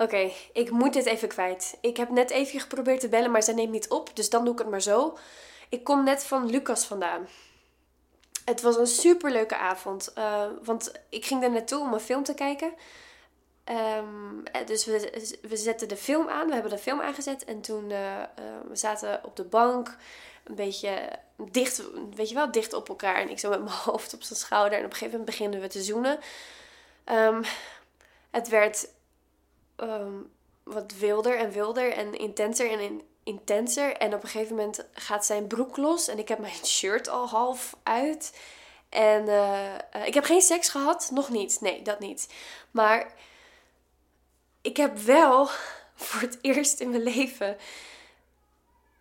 Oké, ik moet dit even kwijt. Ik heb net even geprobeerd te bellen, maar zij neemt niet op. Dus dan doe ik het maar zo. Ik kom net van Lucas vandaan. Het was een superleuke avond. eh, want ik ging daar naartoe om een film te kijken. Ehm, eh, dus we, zetten de film aan. We hebben de film aangezet. En toen eh, we zaten op de bank. Een beetje dicht, weet je wel, dicht op elkaar. En ik zo met mijn hoofd op zijn schouder. En op een gegeven moment beginnen we te zoenen. Ehm, het werd ehm, wat wilder en wilder en intenser en in- intenser. En op een gegeven moment gaat zijn broek los en ik heb mijn shirt al half uit. En eh, eh, ik heb geen seks gehad, nog niet. Nee, dat niet. Maar ik heb wel voor het eerst in mijn leven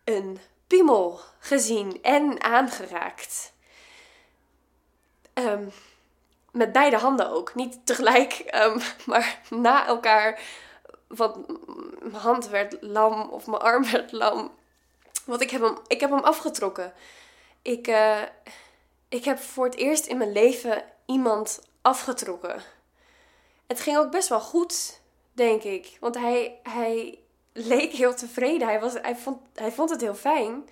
een piemel gezien en aangeraakt. Ehm, met beide handen ook. Niet tegelijk, ehm, maar na elkaar. Want mijn hand werd lam of mijn arm werd lam. Want ik heb hem, ik heb hem afgetrokken. Ik, eh, ik heb voor het eerst in mijn leven iemand afgetrokken. Het ging ook best wel goed, denk ik. Want hij, hij leek heel tevreden. Hij, was, hij, vond, hij vond het heel fijn.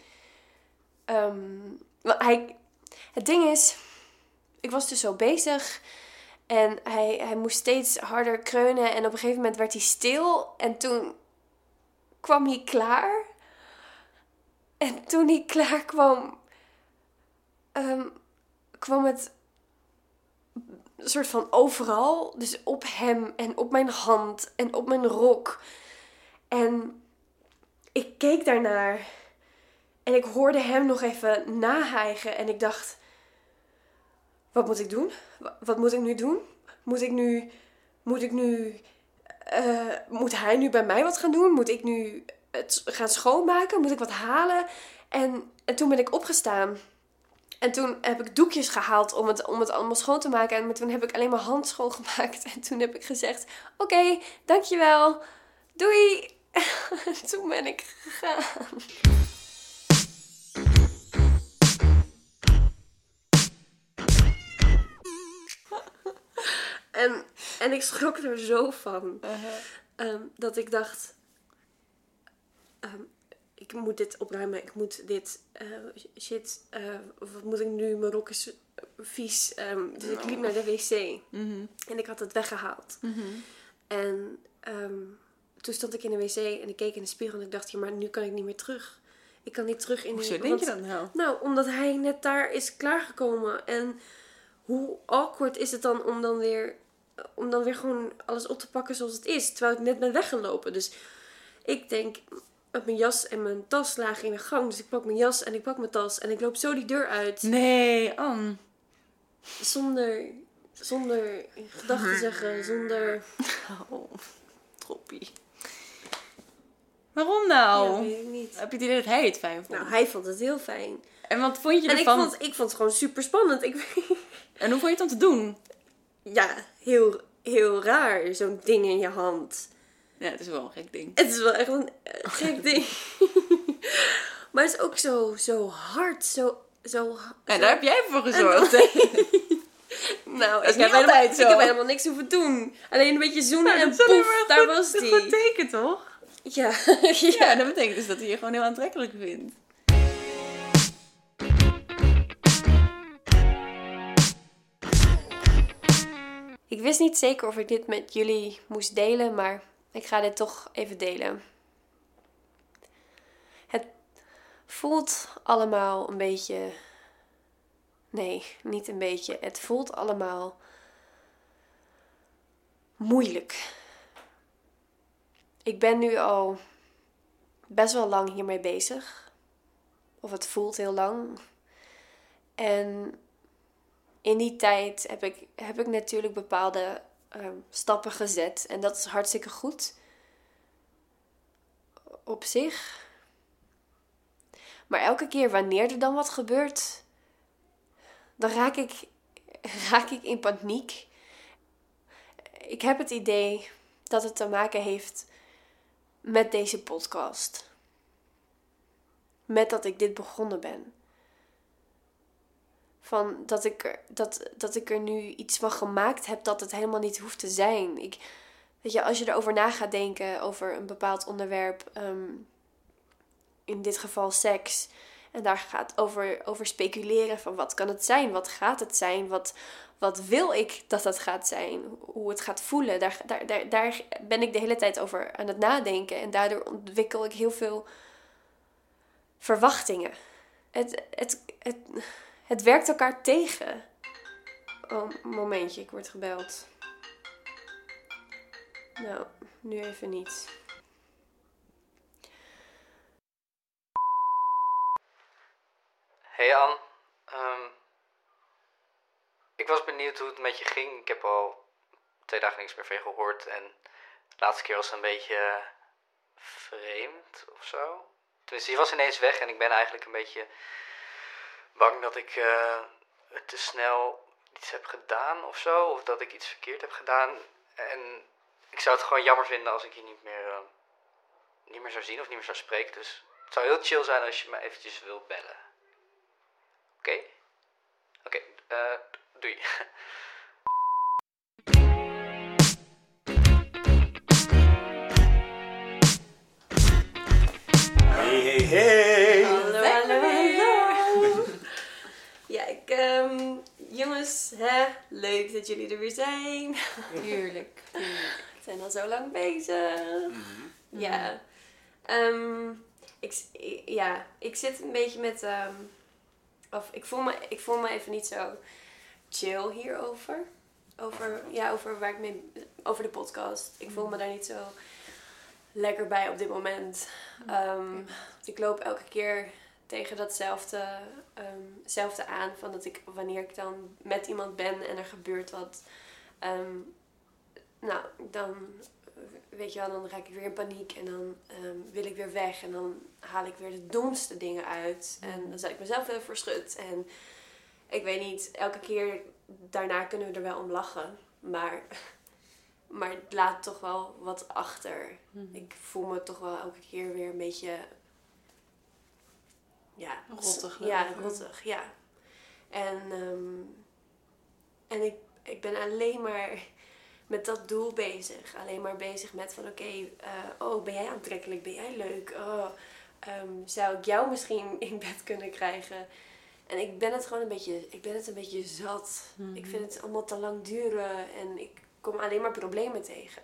Want hij, het ding is, ik was dus zo bezig. En hij, hij moest steeds harder kreunen. En op een gegeven moment werd hij stil. En toen kwam hij klaar. En toen hij klaar kwam, ehm, kwam het een soort van overal. Dus op hem en op mijn hand en op mijn rok. En ik keek daarnaar. En ik hoorde hem nog even nahijgen. En ik dacht, wat moet ik doen? Wa- Wat moet ik nu doen? Moet ik nu, moet ik nu, eh, moet hij nu bij mij wat gaan doen? Moet ik nu het gaan schoonmaken? Moet ik wat halen? En, en toen ben ik opgestaan. En toen heb ik doekjes gehaald om het, om het allemaal schoon te maken. En toen heb ik alleen mijn hand schoongemaakt. En toen heb ik gezegd, oké, dankjewel. Doei. En toen ben ik gegaan. En, en ik schrok er zo van. ehm, dat ik dacht... ehm, ik moet dit opruimen. Ik moet dit... eh, shit. eh, wat moet ik nu? Mijn rok is vies. ehm, dus ik liep naar de wc. En ik had het weggehaald. En ehm, toen stond ik in de wc en ik keek in de spiegel en ik dacht, ja, maar nu kan ik niet meer terug. Ik kan niet terug in Hoezo die... denk je dat nou? Nou, omdat hij net daar is klaargekomen. En hoe awkward is het dan om dan weer, om dan weer gewoon alles op te pakken zoals het is. Terwijl ik net ben weggelopen. Dus ik denk, dat mijn jas en mijn tas lagen in de gang. Dus ik pak mijn jas en ik pak mijn tas en ik loop zo die deur uit. Nee, Anne. Zonder, zonder gedachten te zeggen, zonder... Oh, troppie. Waarom nou? Ja, weet ik niet. Heb je het idee dat hij het fijn vond? Nou, hij vond het heel fijn. en wat vond je En ik ervan? vond, ik vond het gewoon super spannend. Ik, En hoe vond je het om te doen? Ja, heel, heel raar, zo'n ding in je hand. Ja, het is wel een gek ding. Het is wel echt een eh, gek ding. maar het is ook zo, zo hard, zo... zo En zo- daar heb jij voor gezorgd. Nou, ik heb, helemaal, altijd ik zo. heb helemaal niks hoeven doen. Alleen een beetje zoenen Nou, en dat poef, daar goed- was die. goed teken, toch? Ja, Ja, dat betekent dus dat hij je gewoon heel aantrekkelijk vindt. Ik wist niet zeker of ik dit met jullie moest delen, maar ik ga dit toch even delen. Het voelt allemaal een beetje. Nee, niet een beetje. Het voelt allemaal moeilijk. Ik ben nu al best wel lang hiermee bezig. Of het voelt heel lang. En in die tijd heb ik, heb ik natuurlijk bepaalde ehm, stappen gezet. En dat is hartstikke goed. Op zich. Maar elke keer wanneer er dan wat gebeurt, dan raak ik, raak ik in paniek. Ik heb het idee dat het te maken heeft met deze podcast. Met dat ik dit begonnen ben. Van dat ik, dat, dat ik er nu iets van gemaakt heb dat het helemaal niet hoeft te zijn. Ik, weet je, als je erover na gaat denken over een bepaald onderwerp, ehm, in dit geval seks, en daar gaat over, over speculeren van wat kan het zijn, wat gaat het zijn, wat, wat wil ik dat dat gaat zijn, hoe het gaat voelen. Daar, daar, daar, daar ben ik de hele tijd over aan het nadenken en daardoor ontwikkel ik heel veel verwachtingen. Het, het, het, het werkt elkaar tegen. Oh, momentje, ik word gebeld. Nou, nu even niet. Hey Ann, Ehm, ik was benieuwd hoe het met je ging. Ik heb al twee dagen niks meer van je gehoord en de laatste keer was het een beetje vreemd of zo. Tenminste, je was ineens weg en ik ben eigenlijk een beetje bang dat ik eh, te snel iets heb gedaan of zo. Of dat ik iets verkeerd heb gedaan. En ik zou het gewoon jammer vinden als ik je niet meer, eh, niet meer zou zien of niet meer zou spreken. Dus het zou heel chill zijn als je me eventjes wilt bellen. Oké? Oké, eh, doei. dat jullie er weer zijn. Heerlijk. We zijn al zo lang bezig. Ja. Ehm, ik, ja, ik zit een beetje met... ehm, of ik voel, me, ik voel me even niet zo chill hierover. Over, ja, over waar ik mee... Over de podcast. Ik voel me daar niet zo lekker bij op dit moment. Ehm, want ik loop elke keer tegen datzelfde ehm, zelfde aan. Van dat ik, wanneer ik dan met iemand ben en er gebeurt wat... ehm, nou, dan weet je wel, dan raak ik weer in paniek en dan ehm, wil ik weer weg en dan haal ik weer de domste dingen uit. En dan zet ik mezelf weer voor schut. En ik weet niet, elke keer daarna kunnen we er wel om lachen. Maar, maar het laat toch wel wat achter. Ik voel me toch wel elke keer weer een beetje. Ja, Rottig Ja, rottig, ja. En, ehm, en ik, ik ben alleen maar met dat doel bezig. Alleen maar bezig met van oké, eh, oh, ben jij aantrekkelijk? Ben jij leuk? Oh, ehm, zou ik jou misschien in bed kunnen krijgen? En ik ben het gewoon een beetje, ik ben het een beetje zat. Ik vind het allemaal te lang duren en ik kom alleen maar problemen tegen.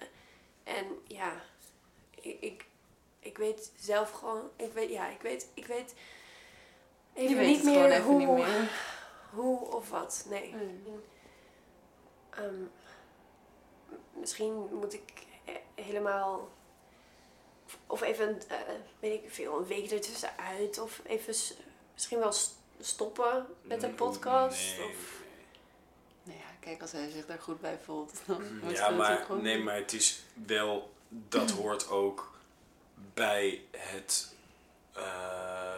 En ja, ik, ik, ik weet zelf gewoon, ik weet, ja, ik weet, ik weet even Je weet niet het meer gewoon even hoe, niet meer. hoe of wat. Nee. Nee. Ehm, misschien moet ik eh, helemaal. Of even, eh, weet ik veel, een week ertussenuit. Of even misschien wel stoppen met de Mm, podcast. nee, Of, Nou ja, kijk, als hij zich daar goed bij voelt, dan nee. moet Ja, maar, nee, maar het is wel... Dat hoort ook bij het... eh,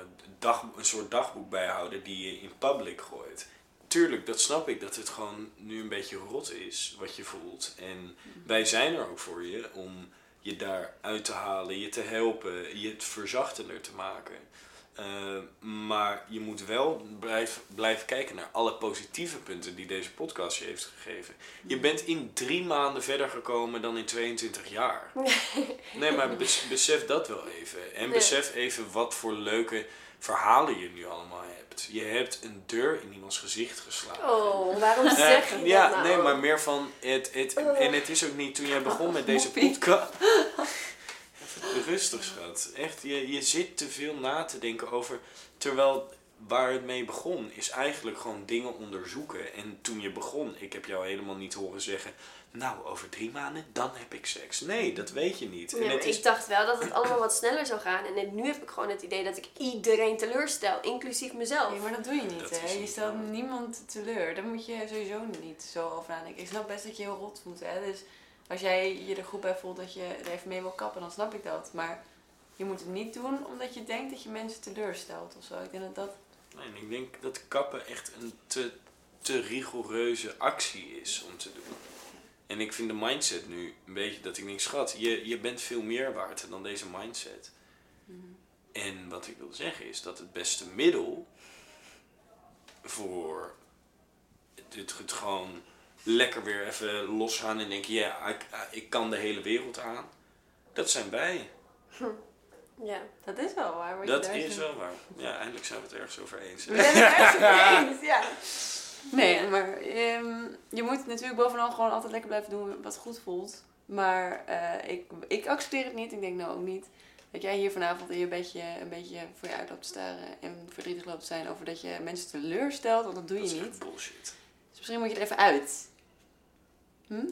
dag, een soort dagboek bijhouden die je in public gooit. Tuurlijk, dat snap ik, dat het gewoon nu een beetje rot is wat je voelt. En wij zijn er ook voor je om je daar uit te halen, je te helpen, je het verzachtender te maken. Eh, maar je moet wel blijf, blijven kijken naar alle positieve punten die deze podcast je heeft gegeven. Je bent in drie maanden verder gekomen dan in 22 jaar. Nee, maar bes- besef dat wel even. En Ja. besef even wat voor leuke verhalen je nu allemaal hebt. Je hebt een deur in iemands gezicht geslagen. oh, waarom Eh, zeg je ja, dat nou? nee, maar meer van het, het en het is ook niet toen jij begon met deze podcast. Rustig, schat. Echt, je, je zit te veel na te denken over. Terwijl waar het mee begon, is eigenlijk gewoon dingen onderzoeken. En toen je begon, ik heb jou helemaal niet horen zeggen. Nou, over drie maanden, dan heb ik seks. Nee, dat weet je niet. En maar het is, Ik dacht wel dat het allemaal wat sneller zou gaan. En nu heb ik gewoon het idee dat ik iedereen teleurstel, inclusief mezelf. Nee, maar dat doe je niet, Dat hè. Je stelt waar. niemand teleur. Daar moet je sowieso niet zo over nadenken. Ik snap best dat je heel rot voelt, hè. Dus als jij je er goed bij voelt dat je er even mee wil kappen, dan snap ik dat. Maar je moet het niet doen omdat je denkt dat je mensen teleurstelt of zo. Ik denk dat dat... Nee, en ik denk dat kappen echt een te, te rigoureuze actie is om te doen. En ik vind de mindset nu een beetje dat ik denk, schat, je, je bent veel meer waard dan deze mindset. En wat ik wil zeggen is dat het beste middel voor het, het gewoon lekker weer even losgaan en denken, ja, ik, ik kan de hele wereld aan. Dat zijn wij. Ja. Dat is wel waar. Dat is wel waar. Ja, eindelijk zijn we het ergens over eens. We zijn het ergens over eens, ja. Nee, Ja. maar ehm, je moet natuurlijk bovenal gewoon altijd lekker blijven doen wat goed voelt. Maar eh, ik, ik accepteer het niet. Ik denk nou ook niet dat jij hier vanavond in je bedje een beetje voor je uit loopt te staren en verdrietig loopt te zijn over dat je mensen teleurstelt, want dat doe Dat je is niet. echt bullshit. Dus misschien moet je er even uit. Hm?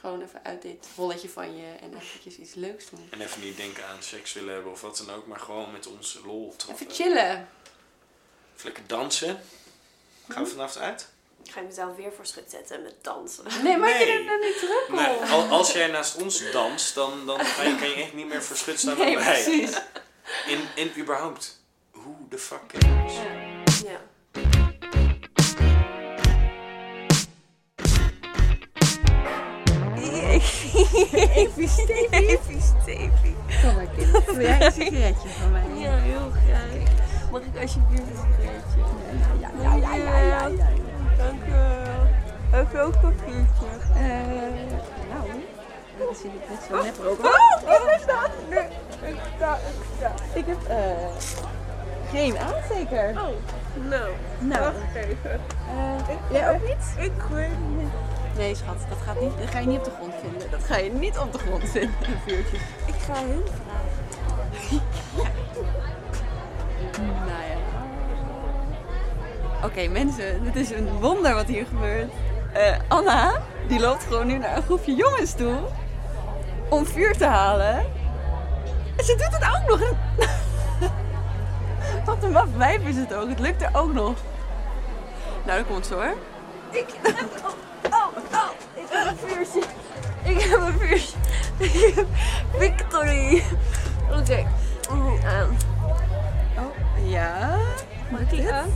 Gewoon even uit dit rolletje van je en eventjes iets leuks doen. En even niet denken aan seks willen hebben of wat dan ook, maar gewoon met ons lol. Even chillen. Even lekker dansen. Gaan we vanavond uit? Ik ga mezelf weer voor schut zetten met dansen. Nee, maar je er dan niet terug Maar op. al- als jij naast ons danst, dan, dan kan, je, kan je echt niet meer verschut staan Nee, dan wij. precies. En, en überhaupt, hoe de fuck cares? Ja. Ja. Even Stevie. Even Stevie. Kom maar, kind. Wil jij een sigaretje van mij? Ja, heel graag. Mag ik alsjeblieft een sigaretje? ja, ja, ja, ja, ja, ja. Dank u wel. Ook ook papiertje. Eh, nou, dat zie ik net zo net roken. Oh, wat is dat? Nee, ik sta, ik sta. Ik heb eh geen aansteker. Oh, nou. Nou, Wacht even. eh, jij ook niet? Ik weet niet. Nee, schat, dat, gaat niet, dat ga je niet op de grond vinden. Dat ga je niet op de grond vinden, een vuurtje. Ik ga hun vragen. Nou ja. Oké, mensen, het is een wonder wat hier gebeurt. Eh, Anna, die loopt gewoon nu naar een groepje jongens toe om vuur te halen. En ze doet het ook nog. Wat een maf wijf is het ook. Het lukt er ook nog. Nou, dat komt zo hoor. Ik heb... Oh, oh, oh. Ik heb een vuurtje. Ik heb een vuurtje. Ik heb Victory. Oké. Aan. Oh, ja. Mag ik die aan?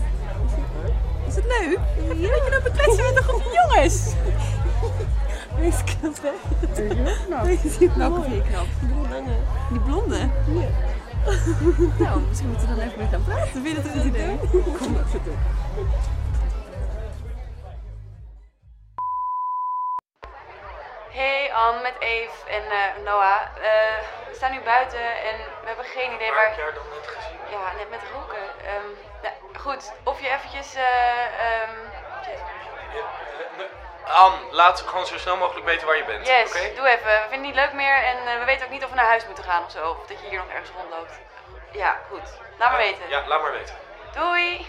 Is het leuk? Heb je dat je dan bekletsen met een groepje jongens? Wees knap, hè? Welke vind je knap? Blonde. Die blonde? nou, misschien moeten we dan even met gaan praten. Vind je dat een goed idee? Kom dat we doen. Met Eve en eh, Noah. Eh, we staan nu buiten en we hebben geen idee waar... jaar dan net gezien? Ja, net met roken. Nou, goed, of je eventjes... eh, ehm, Ann, laat gewoon zo snel mogelijk weten waar je bent. yes, doe even. We vinden het niet leuk meer en we weten ook niet of we naar huis moeten gaan of zo. Of dat je hier nog ergens rondloopt. Ja, goed. Laat maar weten. Ja, laat maar weten. Doei!